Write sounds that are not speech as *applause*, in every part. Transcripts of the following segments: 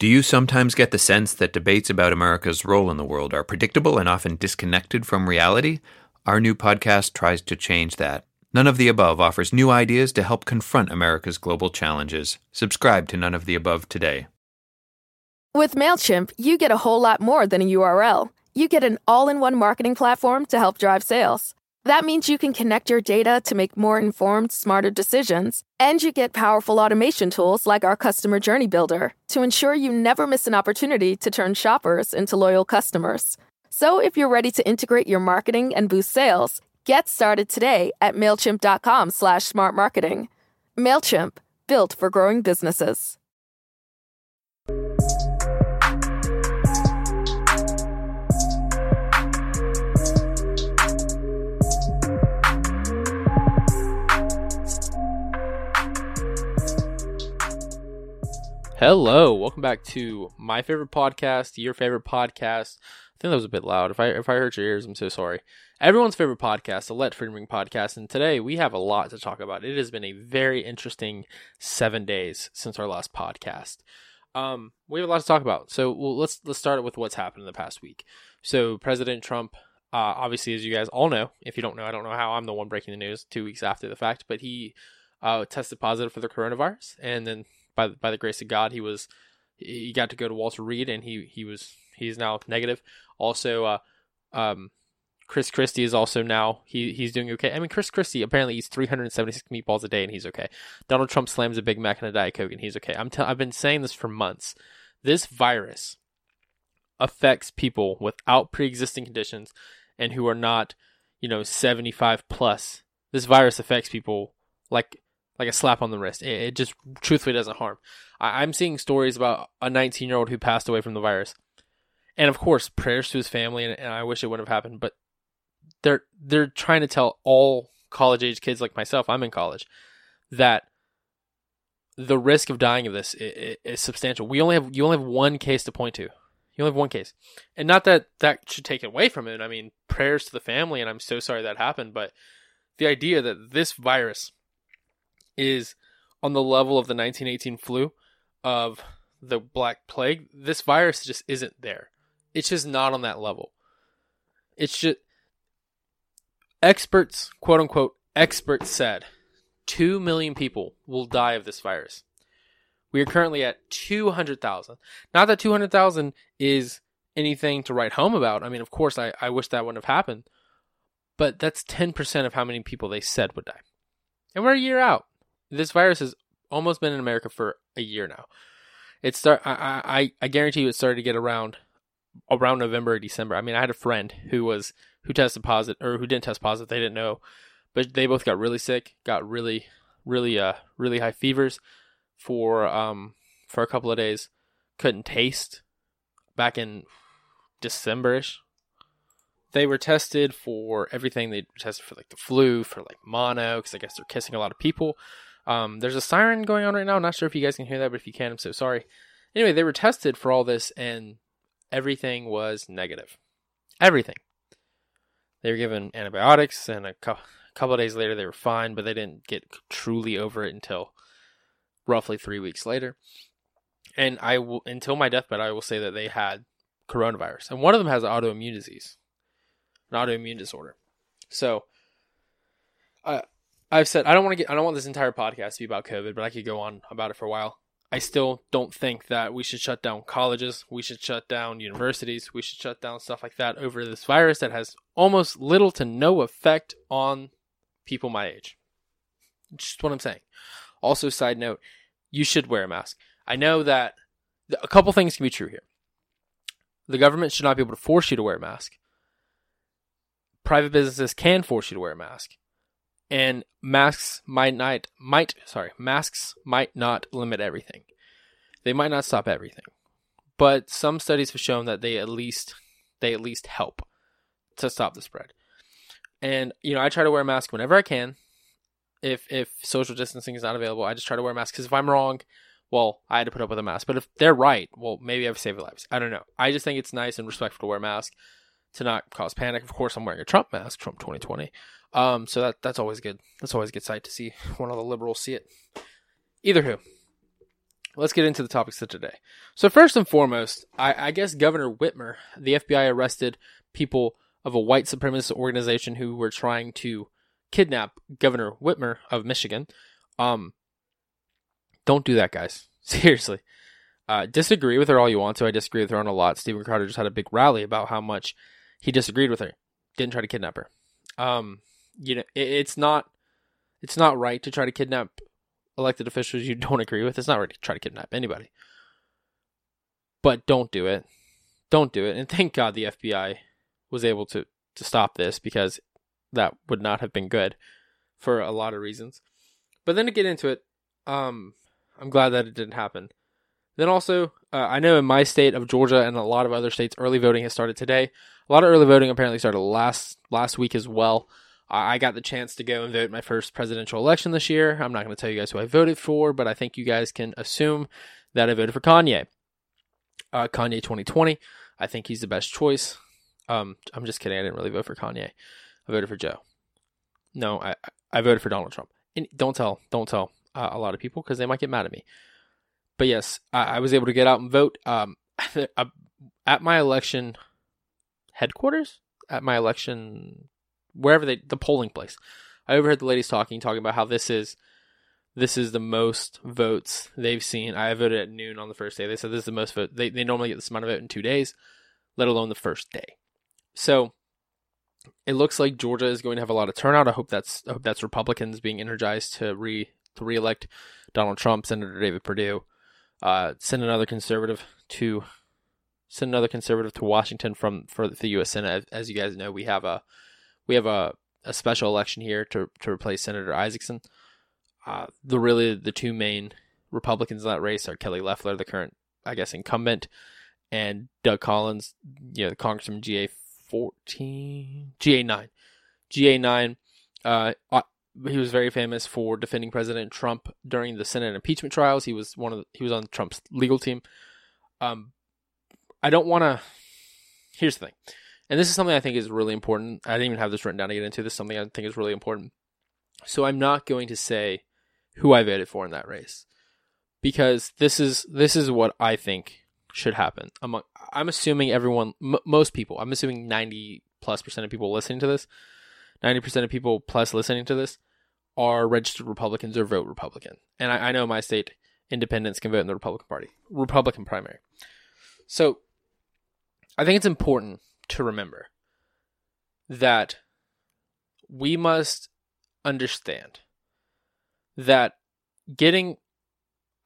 Do you sometimes get the sense that debates about America's role in the world are predictable and often disconnected from reality? Our new podcast tries to change that. None of the Above offers new ideas to help confront America's global challenges. Subscribe to None of the Above today. With MailChimp, you get a whole lot more than a URL. You get an all in one marketing platform to help drive sales. That means you can connect your data to make more informed, smarter decisions. And you get powerful automation tools like our Customer Journey Builder to ensure you never miss an opportunity to turn shoppers into loyal customers. So if you're ready to integrate your marketing and boost sales, get started today at MailChimp.com slash smart marketing. MailChimp, built for growing businesses. Hello, welcome back to my favorite podcast, your favorite podcast. I think that was a bit loud. If I if I hurt your ears, I'm so sorry. Everyone's favorite podcast, the Let Freedom Ring podcast, and today we have a lot to talk about. It has been a very interesting seven days since our last podcast. Um, we have a lot to talk about. So well, let's let's start with what's happened in the past week. So President Trump, uh, obviously, as you guys all know, if you don't know, I don't know how I'm the one breaking the news two weeks after the fact, but he uh, tested positive for the coronavirus, and then by by the grace of God, he was he got to go to Walter Reed, and he he was he's now negative. Also, uh, um, Chris Christie is also now he he's doing okay. I mean, Chris Christie apparently eats 376 meatballs a day, and he's okay. Donald Trump slams a Big Mac and a Diet Coke, and he's okay. I'm t- I've been saying this for months. This virus affects people without pre-existing conditions and who are not, you know, 75 plus. This virus affects people like like a slap on the wrist. It, it just truthfully doesn't harm. I, I'm seeing stories about a 19 year old who passed away from the virus, and of course, prayers to his family. And, and I wish it wouldn't have happened, but they're they're trying to tell all college age kids like myself. I'm in college that the risk of dying of this is, is substantial. We only have you only have one case to point to. You only have one case, and not that that should take it away from it. I mean, prayers to the family, and I'm so sorry that happened. But the idea that this virus is on the level of the 1918 flu, of the Black Plague. This virus just isn't there. It's just not on that level. It's just experts, quote unquote, experts said 2 million people will die of this virus. We are currently at 200,000. Not that 200,000 is anything to write home about. I mean, of course, I, I wish that wouldn't have happened. But that's 10% of how many people they said would die. And we're a year out this virus has almost been in America for a year now. It start I, I I guarantee you it started to get around around November or December. I mean, I had a friend who was who tested positive or who didn't test positive. They didn't know, but they both got really sick, got really really uh really high fevers for um for a couple of days. Couldn't taste back in Decemberish. They were tested for everything. They tested for like the flu, for like mono, because I guess they're kissing a lot of people. Um, there's a siren going on right now. I'm not sure if you guys can hear that, but if you can, I'm so sorry. Anyway, they were tested for all this, and everything was negative. Everything. They were given antibiotics, and a couple, days later, they were fine, but they didn't get truly over it until roughly three weeks later. And I will, until my deathbed, I will say that they had coronavirus, and one of them has autoimmune disease, an autoimmune disorder. So, I've said I don't want to get I don't want this entire podcast to be about COVID, but I could go on about it for a while. I still don't think that we should shut down colleges, we should shut down universities, we should shut down stuff like that over this virus that has almost little to no effect on people my age. Just what I'm saying. Also, side note, you should wear a mask. I know that a couple things can be true here. The government should not be able to force you to wear a mask. Private businesses can force you to wear a mask and masks might not might sorry masks might not limit everything. They might not stop everything. But some studies have shown that they at least they at least help to stop the spread. And you know i try to wear a mask whenever i can. If if social distancing is not available i just try to wear a mask. Because if i'm wrong well i had to put up with a mask. But if they're right well maybe i've saved lives. I don't know. I just think it's nice and respectful to wear a mask to not cause panic. Of course i'm wearing a trump mask trump 2020 um, so that that's always good. That's always a good sight to see one of the liberals see it. Either who. let's get into the topics of today. So first and foremost, I, I guess Governor Whitmer, the FBI arrested people of a white supremacist organization who were trying to kidnap Governor Whitmer of Michigan. Um, don't do that, guys. *laughs* Seriously. Uh, disagree with her all you want to. I disagree with her on a lot. Steven Crowder just had a big rally about how much he disagreed with her. Didn't try to kidnap her. Um, you know, it, it's not, it's not right to try to kidnap elected officials you *laughs* don't agree with. It's not right to try to kidnap anybody. But don't do it. Don't do it. And thank God the FBI was able to to stop this because that would not have been good for a lot of reasons. But then to get into it, um, I'm glad that it didn't happen. Then also, uh, I know in my state of Georgia and a lot of other states, early voting has started today. A lot of early voting apparently started last last week as well. I got the chance to go and vote my first presidential election this year. I'm not going to tell you guys who I voted for, but I think you guys can assume that I voted for Kanye. Uh, Kanye 2020. I think he's the best choice. Um, I'm just kidding. I didn't really vote for Kanye. I voted for Joe. No, I I voted for Donald Trump. And don't tell, don't tell uh, a lot of people because they might get mad at me. But yes, I, I was able to get out and vote. Um, *laughs* at my election headquarters, at my election wherever they the polling place. I overheard the ladies talking, talking about how this is this is the most votes they've seen. I voted at noon on the first day. They said this is the most vote. They they normally get this amount of vote in two days, let alone the first day. So it looks like Georgia is going to have a lot of turnout. I hope that's I hope that's Republicans being energized to re to reelect Donald Trump, Senator David Perdue, uh, send another conservative to send another conservative to Washington from for the U.S. Senate. As you guys know, we have a we have a, a special election here to to replace Senator Isakson. Uh, the really the two main Republicans in that race are Kelly Loeffler, the current I guess incumbent, and Doug Collins, you know, Congressman GA fourteen, GA nine, GA nine. Uh, uh, he was very famous for defending President Trump during the Senate impeachment trials. He was one of the, he was on Trump's legal team. Um, I don't want to. Here's the thing. And this is something I think is really important. I didn't even have this written down to get into. This is something I think is really important. So I'm not going to say who I voted for in that race because this is this is what I think should happen. Among I'm assuming everyone, m- most people, I'm assuming 90 plus percent of people listening to this, 90 percent of people plus listening to this are registered Republicans or vote Republican. And I, I know my state independents can vote in the Republican Party, Republican primary. So I think it's important to remember that we must understand that getting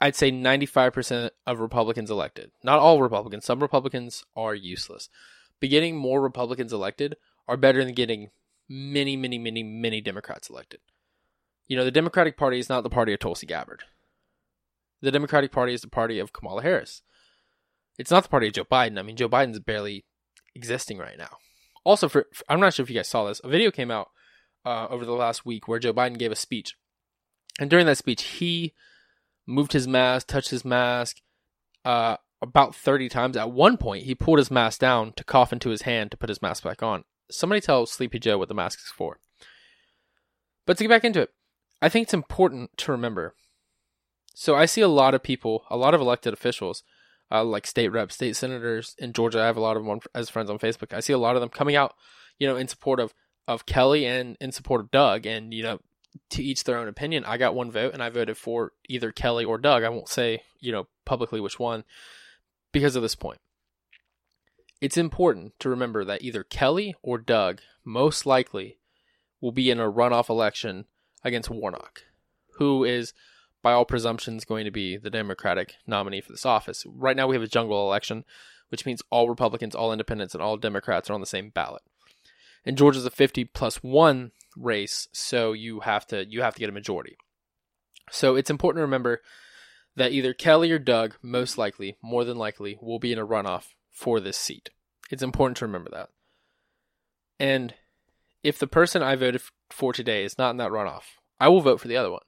I'd say 95% of Republicans elected. Not all Republicans. Some Republicans are useless. But getting more Republicans elected are better than getting many, many, many, many Democrats elected. You know, the Democratic Party is not the party of Tulsi Gabbard. The Democratic Party is the party of Kamala Harris. It's not the party of Joe Biden. I mean, Joe Biden's barely existing right now. Also, for, for I'm not sure if you guys saw this, a video came out uh, over the last week where Joe Biden gave a speech, and during that speech, he moved his mask, touched his mask uh, about 30 times. At one point, he pulled his mask down to cough into his hand to put his mask back on. Somebody tell Sleepy Joe what the mask is for. But to get back into it, I think it's important to remember. So I see a lot of people, a lot of elected officials uh, like state reps, state senators in Georgia. I have a lot of them as friends on Facebook. I see a lot of them coming out, you know, in support of of Kelly and in support of Doug. And you know, to each their own opinion. I got one vote, and I voted for either Kelly or Doug. I won't say you know publicly which one because of this point. It's important to remember that either Kelly or Doug most likely will be in a runoff election against Warnock, who is by all presumptions, going to be the Democratic nominee for this office. Right now, we have a jungle election, which means all Republicans, all independents, and all Democrats are on the same ballot. And Georgia's a 50 plus one race, so you have to you have to get a majority. So it's important to remember that either Kelly or Doug, most likely, more than likely, will be in a runoff for this seat. It's important to remember that. And if the person I voted for today is not in that runoff, I will vote for the other one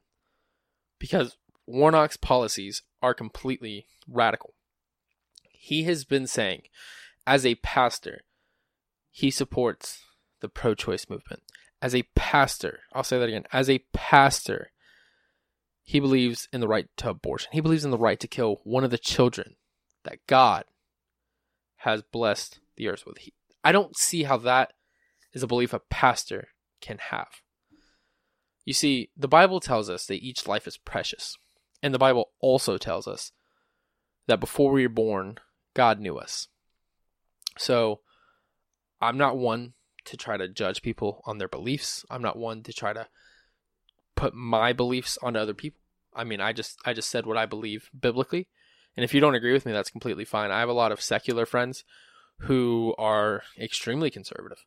because Warnock's policies are completely radical. He has been saying, as a pastor, he supports the pro choice movement. As a pastor, I'll say that again, as a pastor, He believes in the right to abortion. He believes in the right to kill one of the children that God has blessed the earth with. I don't see how that is a belief a pastor can have. You see, the Bible tells us that each life is precious. And the Bible also tells us that before we were born, God knew us. So I'm not one to try to judge people on their beliefs. I'm not one to try to put my beliefs onto other people. I mean, I just I just said what I believe biblically. And if you don't agree with me, that's completely fine. I have a lot of secular friends who are extremely conservative.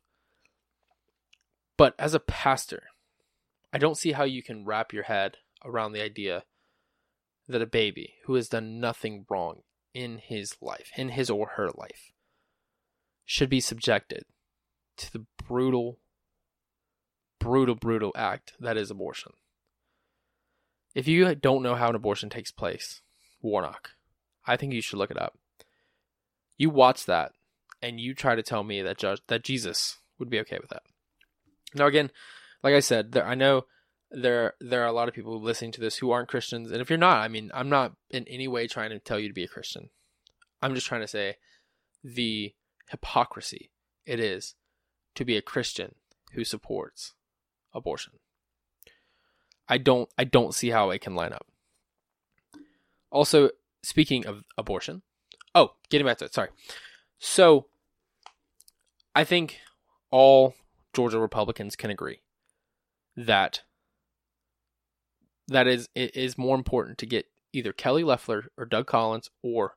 But as a pastor, I don't see how you can wrap your head around the idea that a baby who has done nothing wrong in his life, in his or her life, should be subjected to the brutal, brutal, brutal act that is abortion. If you don't know how an abortion takes place, Warnock, I think you should look it up. You watch that and you try to tell me that that Jesus would be okay with that. Now again, like I said, there, I know there there are a lot of people listening to this who aren't Christians, and if you're not, I mean, I'm not in any way trying to tell you to be a Christian. I'm just trying to say the hypocrisy it is to be a Christian who supports abortion. I don't I don't see how it can line up. Also, speaking of abortion, oh, getting back to it, sorry. So, I think all Georgia Republicans can agree that that is it is more important to get either Kelly Loeffler or Doug Collins or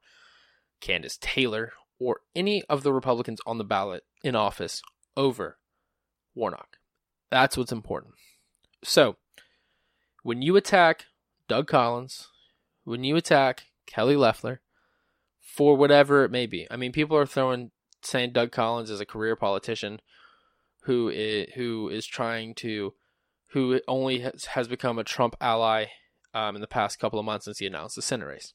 Kandiss Taylor or any of the Republicans on the ballot in office over Warnock. That's what's important. So, when you attack Doug Collins, when you attack Kelly Loeffler, for whatever it may be, I mean, people are throwing saying Doug Collins is a career politician who is, who is trying to who only has, has become a Trump ally um, in the past couple of months since he announced the Senate race.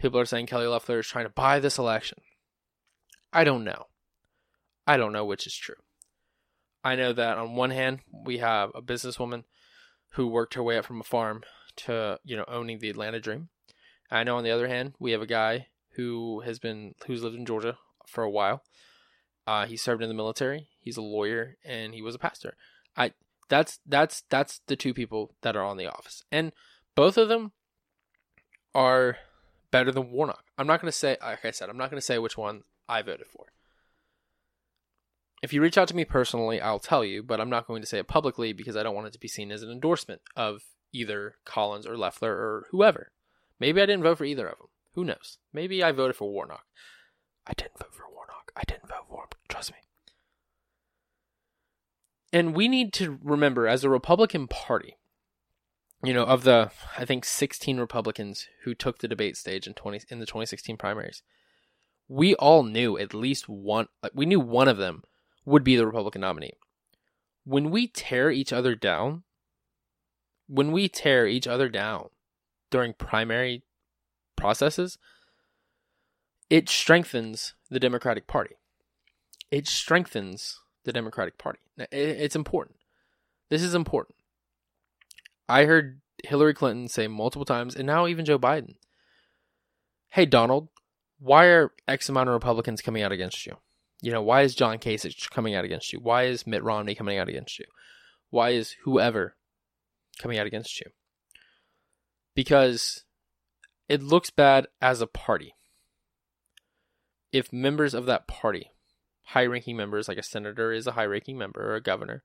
People are saying Kelly Loeffler is trying to buy this election. I don't know. I don't know which is true. I know that on one hand, we have a businesswoman who worked her way up from a farm to, you know, owning the Atlanta dream. I know on the other hand, we have a guy who has been who's lived in Georgia for a while. Uh, he served in the military. He's a lawyer and he was a pastor. I that's that's that's the two people that are on the office, and both of them are better than Warnock. I'm not going to say, like I said, I'm not going to say which one I voted for. If you reach out to me personally, I'll tell you, but I'm not going to say it publicly because I don't want it to be seen as an endorsement of either Collins or Loeffler or whoever. Maybe I didn't vote for either of them. Who knows? Maybe I voted for Warnock. I didn't vote for Warnock. I didn't vote for him. Trust me. And we need to remember as a Republican Party, you know, of the I think 16 Republicans who took the debate stage in 20 in the 2016 primaries, we all knew at least one we knew one of them would be the Republican nominee. When we tear each other down, when we tear each other down during primary processes, it strengthens the Democratic Party. It strengthens the Democratic Party. It's important. This is important. I heard Hillary Clinton say multiple times, and now even Joe Biden, hey, Donald, why are X amount of Republicans coming out against you? You know, why is John Kasich coming out against you? Why is Mitt Romney coming out against you? Why is whoever coming out against you? Because it looks bad as a party. If members of that party high ranking members, like a senator is a high ranking member or a governor,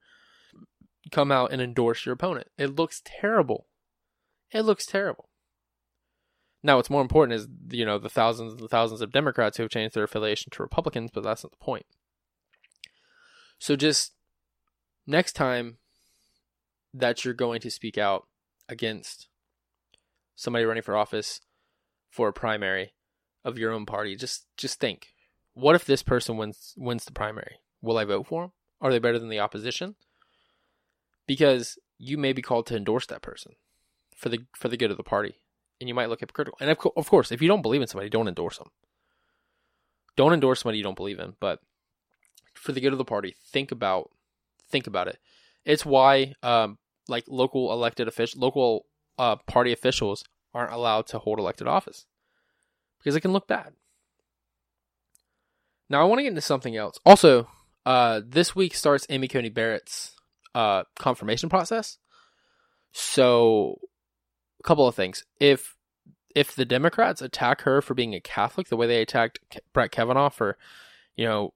come out and endorse your opponent. It looks terrible. It looks terrible. Now, what's more important is, you know, the thousands and thousands of Democrats who have changed their affiliation to Republicans, but that's not the point. So just next time that you're going to speak out against somebody running for office for a primary of your own party, just just think what if this person wins wins the primary? Will I vote for them? Are they better than the opposition? Because you may be called to endorse that person for the for the good of the party, and you might look hypocritical. And of, co- of course, if you don't believe in somebody, don't endorse them. Don't endorse somebody you don't believe in, but for the good of the party, think about think about it. It's why um, like local elected officials, local uh, party officials aren't allowed to hold elected office because it can look bad. Now, I want to get into something else. Also, uh, this week starts Amy Coney Barrett's uh, confirmation process. So, a couple of things. If if the Democrats attack her for being a Catholic, the way they attacked Brett Kavanaugh for, you know,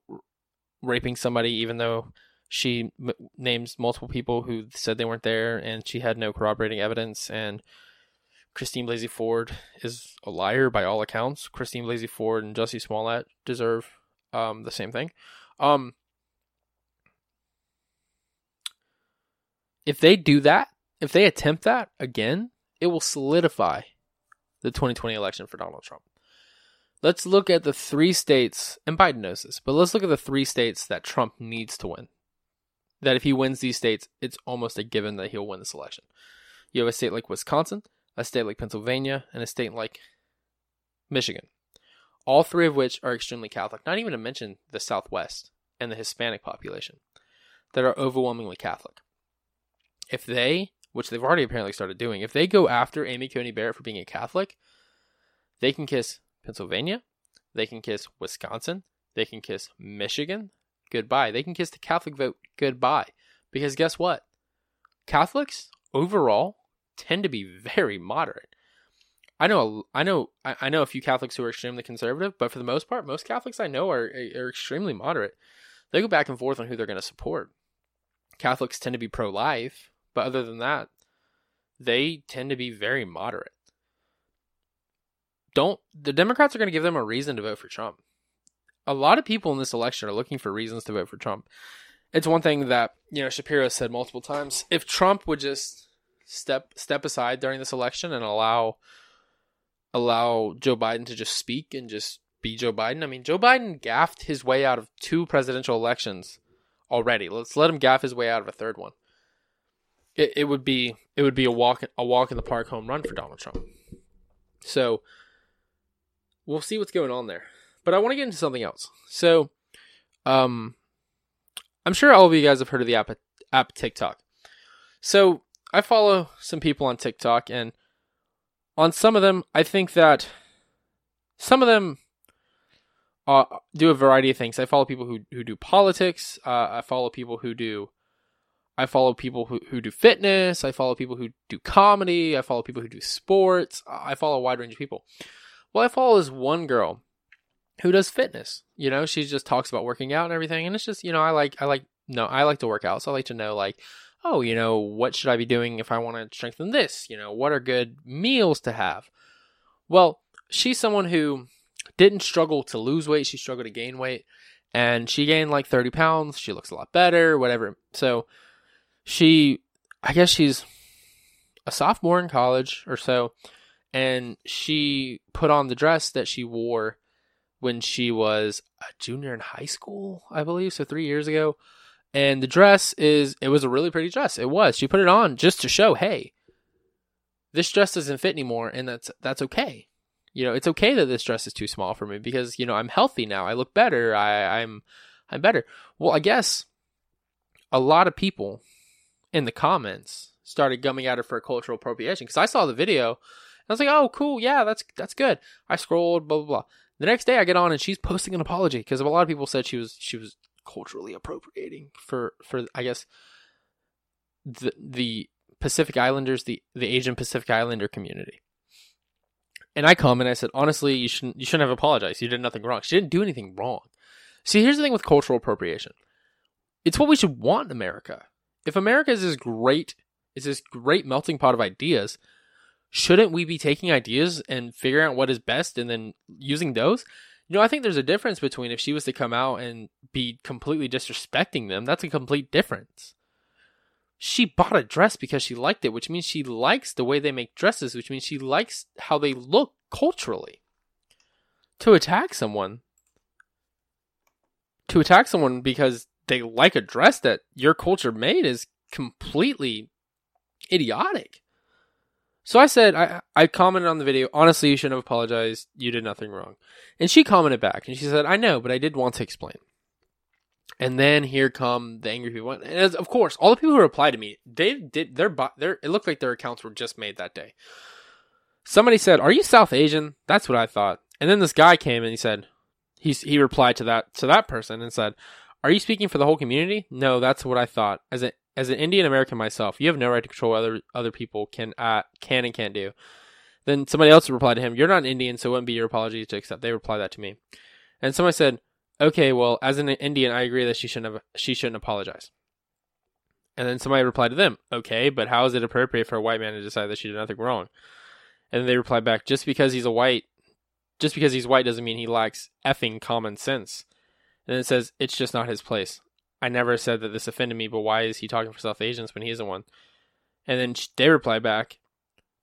raping somebody, even though she m- names multiple people who said they weren't there and she had no corroborating evidence, and Christine Blasey Ford is a liar by all accounts. Christine Blasey Ford and Jussie Smollett deserve um, the same thing. Um, if they do that, if they attempt that again, it will solidify the 2020 election for Donald Trump. Let's look at the three states, and Biden knows this, but let's look at the three states that Trump needs to win. That if he wins these states, it's almost a given that he'll win this election. You have a state like Wisconsin, a state like Pennsylvania, and a state like Michigan. All three of which are extremely Catholic, not even to mention the Southwest and the Hispanic population that are overwhelmingly Catholic. If they which they've already apparently started doing, if they go after Amy Coney Barrett for being a Catholic, they can kiss Pennsylvania, they can kiss Wisconsin, they can kiss Michigan, goodbye. They can kiss the Catholic vote goodbye. Because guess what? Catholics overall tend to be very moderate. I know, I know, I know a few Catholics who are extremely conservative, but for the most part, most Catholics I know are are extremely moderate. They go back and forth on who they're going to support. Catholics tend to be pro-life, but other than that, they tend to be very moderate. Don't the Democrats are going to give them a reason to vote for Trump. A lot of people in this election are looking for reasons to vote for Trump. It's one thing that, you know, Shapiro said multiple times. If Trump would just step step aside during this election and allow allow Joe Biden to just speak and just be Joe Biden. I mean, Joe Biden gaffed his way out of two presidential elections already. Let's let him gaff his way out of a third one it, it would be it would be a walk a walk in the park home run for Donald Trump. So we'll see what's going on there. But I want to get into something else. So um I'm sure all of you guys have heard of the app app TikTok. So I follow some people on TikTok and on some of them I think that some of them uh, do a variety of things. I follow people who who do politics. Uh, I follow people who do I follow people who, who do fitness. I follow people who do comedy. I follow people who do sports. I follow a wide range of people. Well, I follow this one girl who does fitness. You know, she just talks about working out and everything. And it's just, you know, I like, I like, no, I like to work out. So I like to know, like, oh, you know, what should I be doing if I want to strengthen this? You know, what are good meals to have? Well, she's someone who didn't struggle to lose weight. She struggled to gain weight. And she gained like 30 pounds. She looks a lot better, whatever. So, she, I guess she's a sophomore in college or so, and she put on the dress that she wore when she was a junior in high school, I believe, so three years ago. And the dress is, it was a really pretty dress. It was. She put it on just to show, hey, this dress doesn't fit anymore, and that's that's okay. You know, it's okay that this dress is too small for me because you know I'm healthy now. I look better. I, I'm I'm better. Well, I guess a lot of people in the comments started gumming at her for cultural appropriation because I saw the video. I was like, oh, cool, yeah, that's that's good. I scrolled, blah blah blah. The next day, I get on and she's posting an apology because a lot of people said she was she was culturally appropriating for for I guess the the Pacific Islanders, the the Asian Pacific Islander community. And I come and I said, honestly, you shouldn't you shouldn't have apologized. You did nothing wrong. She didn't do anything wrong. See, here's the thing with cultural appropriation. It's what we should want in America if America is this great, is this great melting pot of ideas, shouldn't we be taking ideas and figuring out what is best and then using those? You know, I think there's a difference between if she was to come out and be completely disrespecting them, that's a complete difference. She bought a dress because she liked it, which means she likes the way they make dresses, which means she likes how they look culturally. To attack someone, to attack someone because they like a dress that your culture made is completely idiotic. So I said, I, I commented on the video, honestly, you shouldn't have apologized. You did nothing wrong. And she commented back and she said, I know, but I did want to explain. And then here come the angry people. And as, of course, all the people who replied to me, they did their their it looked like their accounts were just made that day. Somebody said, "Are you South Asian?" That's what I thought. And then this guy came and he said, he he replied to that to that person and said, "Are you speaking for the whole community?" No, that's what I thought. As a as an Indian American myself, you have no right to control other other people can uh, can and can't do. Then somebody else replied to him, "You're not an Indian, so it wouldn't be your apology to accept." They replied that to me, and somebody said, "Okay, well, as an Indian, I agree that she shouldn't have she shouldn't apologize." And then somebody replied to them, "Okay, but how is it appropriate for a white man to decide that she did nothing wrong?" And then they replied back, "Just because he's a white, just because he's white doesn't mean he lacks effing common sense." And it says, "It's just not his place." I never said that this offended me, but why is he talking for South Asians when he isn't one? And then they reply back,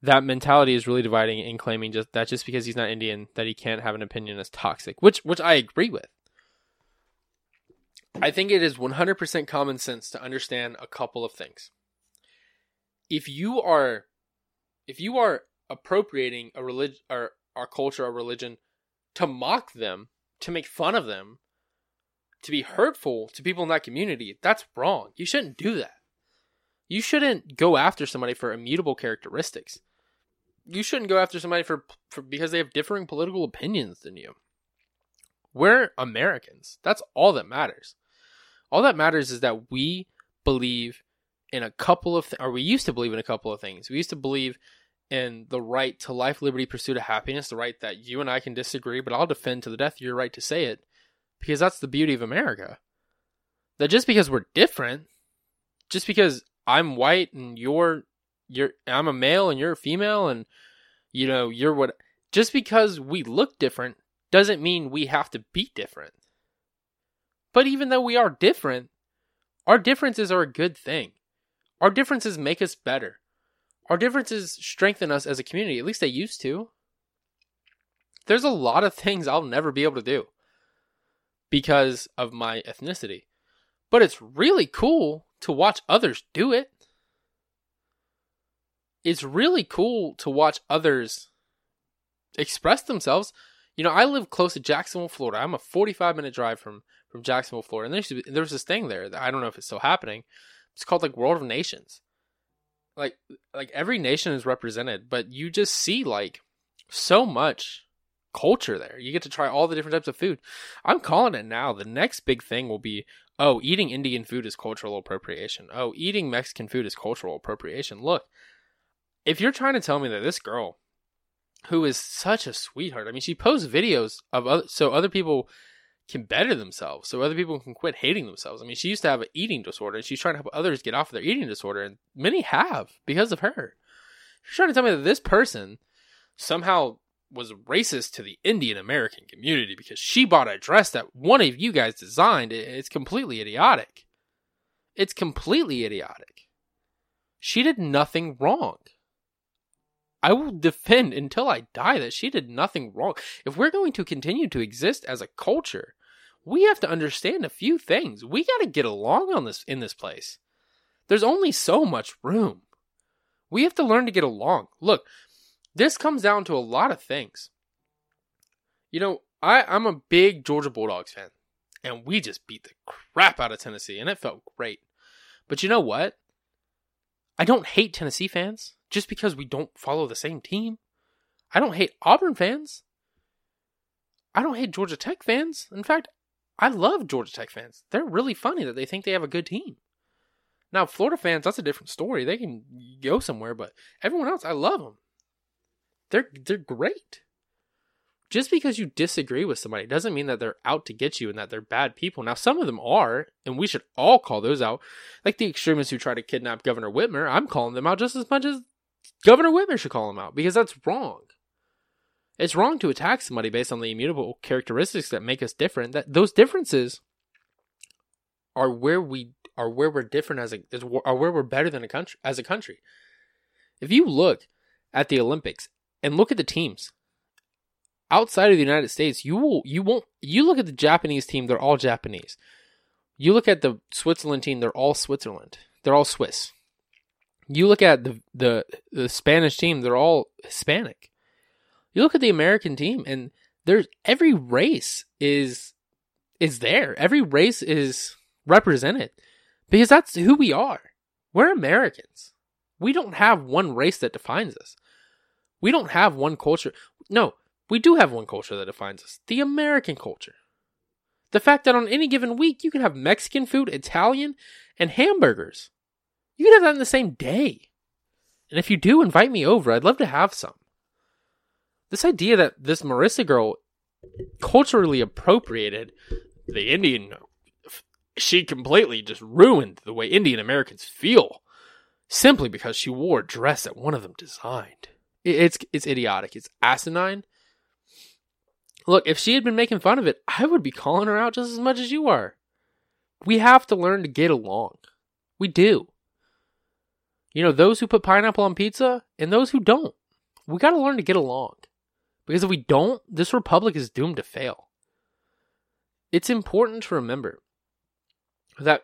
that mentality is really dividing and claiming just that just because he's not Indian that he can't have an opinion is toxic, which which I agree with. I think it is 100% common sense to understand a couple of things. If you are if you are appropriating a religion or our culture or religion to mock them, to make fun of them, to be hurtful to people in that community, that's wrong. You shouldn't do that. You shouldn't go after somebody for immutable characteristics. You shouldn't go after somebody for, for because they have differing political opinions than you. We're Americans. That's all that matters. All that matters is that we believe in a couple of th- or we used to believe in a couple of things. We used to believe in the right to life, liberty, pursuit of happiness, the right that you and I can disagree, but I'll defend to the death your right to say it because that's the beauty of America. That just because we're different, just because I'm white and you're you're I'm a male and you're a female and you know, you're what just because we look different doesn't mean we have to be different. But even though we are different, our differences are a good thing. Our differences make us better. Our differences strengthen us as a community. At least they used to. There's a lot of things I'll never be able to do because of my ethnicity. But it's really cool to watch others do it. It's really cool to watch others express themselves. You know, I live close to Jacksonville, Florida. I'm a 45 minute drive from from Jacksonville, Florida. And there's there's this thing there that I don't know if it's still happening. It's called like World of Nations. Like like every nation is represented, but you just see like so much culture there. You get to try all the different types of food. I'm calling it now. The next big thing will be oh, eating Indian food is cultural appropriation. Oh, eating Mexican food is cultural appropriation. Look, if you're trying to tell me that this girl, who is such a sweetheart, I mean, she posts videos of other, so other people can better themselves, so other people can quit hating themselves. I mean, she used to have an eating disorder, and she's trying to help others get off of their eating disorder, and many have because of her. She's trying to tell me that this person somehow was racist to the Indian American community because she bought a dress that one of you guys designed. It's completely idiotic. It's completely idiotic. She did nothing wrong. I will defend until I die that she did nothing wrong. If we're going to continue to exist as a culture, we have to understand a few things. We got to get along on this in this place. There's only so much room. We have to learn to get along. Look, this comes down to a lot of things. You know, I, I'm a big Georgia Bulldogs fan, and we just beat the crap out of Tennessee, and it felt great. But you know what? I don't hate Tennessee fans just because we don't follow the same team. I don't hate Auburn fans. I don't hate Georgia Tech fans. In fact, I love Georgia Tech fans. They're really funny that they think they have a good team. Now, Florida fans, that's a different story. They can go somewhere, but everyone else, I love them. They're they're great. Just because you disagree with somebody doesn't mean that they're out to get you and that they're bad people. Now, some of them are, and we should all call those out. Like the extremists who try to kidnap Governor Whitmer, I'm calling them out just as much as Governor Whitmer should call them out because that's wrong. It's wrong to attack somebody based on the immutable characteristics that make us different. That those differences are where we are where we're different as a are where we're better than a country as a country. If you look at the Olympics, and look at the teams outside of the United States. You will you won't you look at the Japanese team; they're all Japanese. You look at the Switzerland team; they're all Switzerland. They're all Swiss. You look at the the the Spanish team; they're all Hispanic. You look at the American team, and there's every race is is there. Every race is represented because that's who we are. We're Americans. We don't have one race that defines us. We don't have one culture. No, we do have one culture that defines us the American culture. The fact that on any given week you can have Mexican food, Italian, and hamburgers. You can have that in the same day. And if you do, invite me over. I'd love to have some. This idea that this Marissa girl culturally appropriated the Indian, she completely just ruined the way Indian Americans feel simply because she wore a dress that one of them designed. It's it's idiotic. It's asinine. Look, if she had been making fun of it, I would be calling her out just as much as you are. We have to learn to get along. We do. You know, those who put pineapple on pizza and those who don't. We got to learn to get along. Because if we don't, this republic is doomed to fail. It's important to remember that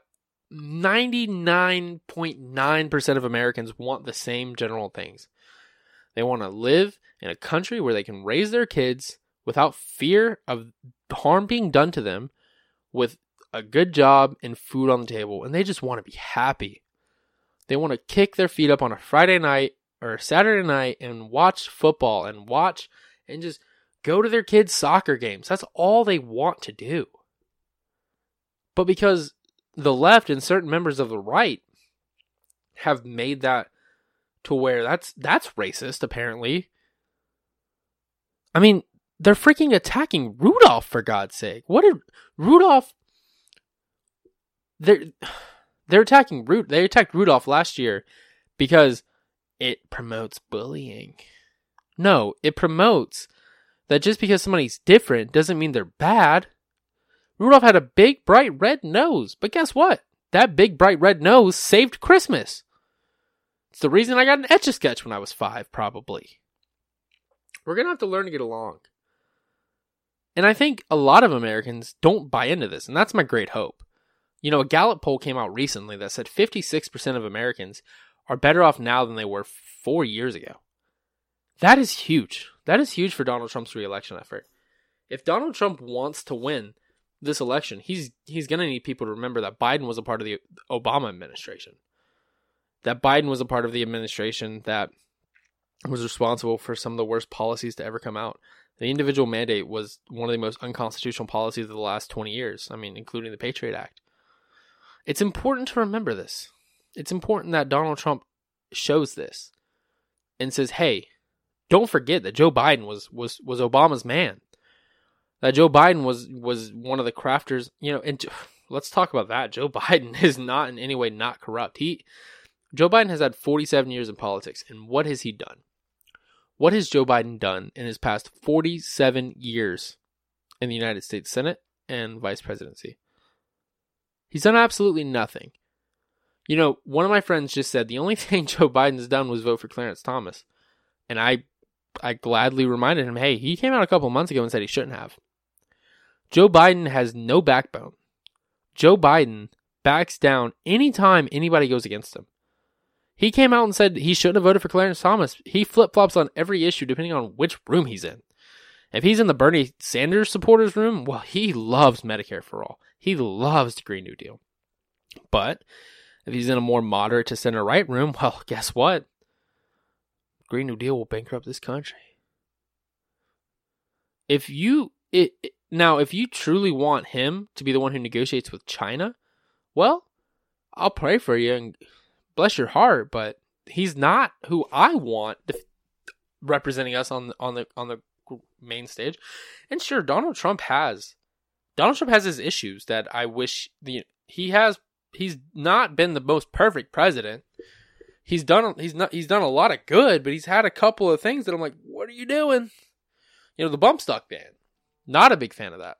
99.9% of Americans want the same general things. They want to live in a country where they can raise their kids without fear of harm being done to them, with a good job and food on the table, and they just want to be happy. They want to kick their feet up on a Friday night or a Saturday night and watch football and watch and just go to their kids' soccer games. That's all they want to do. But because the left and certain members of the right have made that to where that's that's racist apparently. I mean, they're freaking attacking Rudolph for God's sake. What did Rudolph they're they're attacking Rud they attacked Rudolph last year because it promotes bullying. No, it promotes that just because somebody's different doesn't mean they're bad. Rudolph had a big, bright red nose, but guess what? That big, bright red nose saved Christmas. It's the reason I got an etch a sketch when I was five, probably. We're going to have to learn to get along. And I think a lot of Americans don't buy into this, and that's my great hope. You know, a Gallup poll came out recently that said 56% of Americans are better off now than they were four years ago. That is huge. That is huge for Donald Trump's reelection effort. If Donald Trump wants to win this election, he's he's going to need people to remember that Biden was a part of the Obama administration. That Biden was a part of the administration that was responsible for some of the worst policies to ever come out. The individual mandate was one of the most unconstitutional policies of the last 20 years, I mean, including the Patriot Act. It's important to remember this. It's important that Donald Trump shows this and says, "Hey, don't forget that Joe Biden was was was Obama's man. That Joe Biden was was one of the crafters, you know, and *sighs* let's talk about that. Joe *laughs* Biden is not in any way not corrupt. He Joe Biden has had 47 years in politics and what has he done? What has Joe Biden done in his past 47 years in the United States Senate and vice presidency? He's done absolutely nothing. You know, one of my friends just said the only *laughs* thing Joe Biden's done was vote for Clarence Thomas. And I I gladly reminded him, hey, he came out a couple months ago and said he shouldn't have. Joe Biden has no backbone. Joe Biden backs down anytime anybody goes against him. He came out and said he shouldn't have voted for Clarence Thomas. He flip flops on every issue depending on which room he's in. If he's in the Bernie Sanders supporters room, well, he loves Medicare for all. He loves the Green New Deal. But if he's in a more moderate to center right room, well, guess what? Green New Deal will bankrupt this country. If you it, it now, if you truly want him to be the one who negotiates with China, well, I'll pray for you and bless your heart, but he's not who I want representing us on on the on the main stage. And sure, Donald Trump has Donald Trump has his issues that I wish the he has he's not been the most perfect president. He's done he's not he's done a lot of good, but he's had a couple of things that I'm like, what are you doing? You know, the bump stock ban. Not a big fan of that.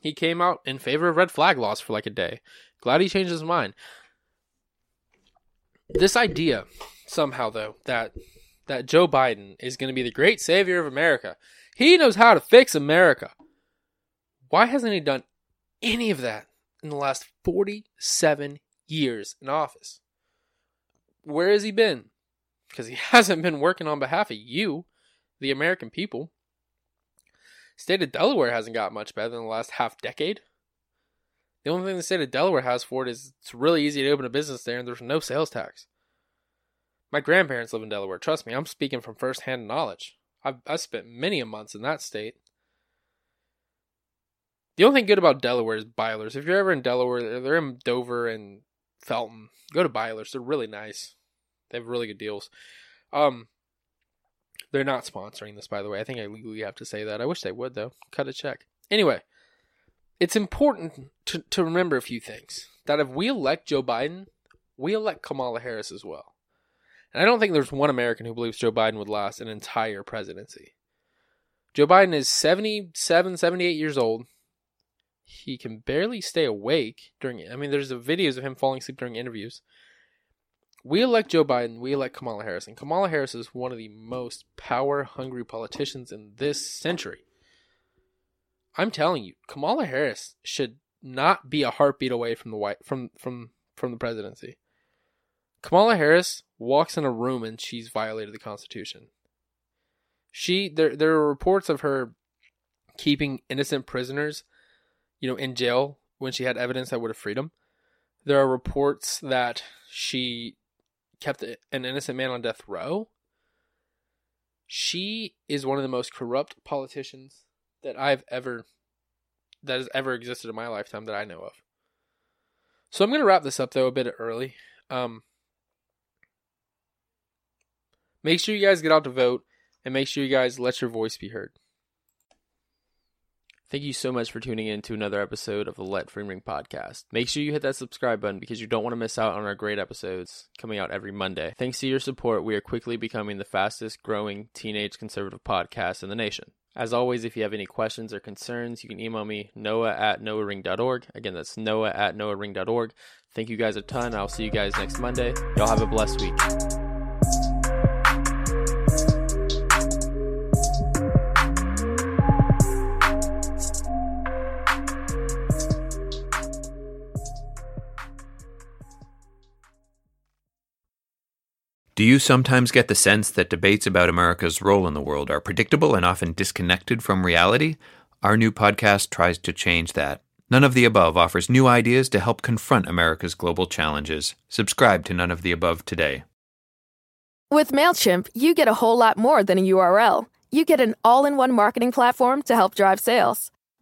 He came out in favor of red flag laws for like a day. Glad he changed his mind. This idea, somehow though, that that Joe Biden is going to be the great savior of America. He knows how to fix America. Why hasn't he done any of that in the last 47 years in office? Where has he been? Because he *laughs* hasn't been working on behalf of you, the American people. State of Delaware hasn't got much better in the last half decade. The only thing the state of Delaware has for it is it's really easy to open a business there and there's no sales tax. My grandparents live in Delaware. Trust me, I'm speaking from firsthand knowledge. I've, I've spent many a months in that state. The only thing good about Delaware is Byler's. If you're ever in Delaware, they're in Dover and Felton. Go to Byler's. They're really nice. They have really good deals. Um, they're not sponsoring this, by the way. I think I legally have to say that. I wish they would, though. Cut a check. Anyway, it's important to, to remember a few things. That if we elect Joe Biden, we elect Kamala Harris as well. And I don't think there's one American who believes Joe Biden would last an entire presidency. Joe Biden is 77, 78 years old. He can barely stay awake during I mean there's videos of him falling asleep during interviews. We elect Joe Biden, we elect Kamala Harris, and Kamala Harris is one of the most power hungry politicians in this century. I'm telling you, Kamala Harris should not be a heartbeat away from the white from from from the presidency. Kamala Harris walks in a room and she's violated the Constitution. She there there are reports of her keeping innocent prisoners, you know, in jail when she had evidence that would have freed them. There are reports that she kept an innocent man on death row. She is one of the most corrupt politicians that I've ever that has ever existed in my lifetime that I know of. So I'm going to wrap this up though a bit early. Um, make sure you guys get out to vote and make sure you guys let your voice be heard. Thank you so much for tuning in to another episode of the Let Free Ring podcast. Make sure you hit that subscribe button because you don't want to miss out on our great episodes coming out every Monday. Thanks to your support, we are quickly becoming the fastest growing teenage conservative podcast in the nation. As always, if you have any questions or concerns, you can email me, noah at noahring.org. Again, that's noah at noahring.org. Thank you guys a ton. I'll see you guys next Monday. Y'all have a blessed week. Do you sometimes get the sense that debates about America's role in the world are predictable and often disconnected from reality? Our new podcast tries to change that. None of the Above offers new ideas to help confront America's global challenges. Subscribe to None of the Above today. With MailChimp, you get a whole lot more than a URL. You get an all in one marketing platform to help drive sales.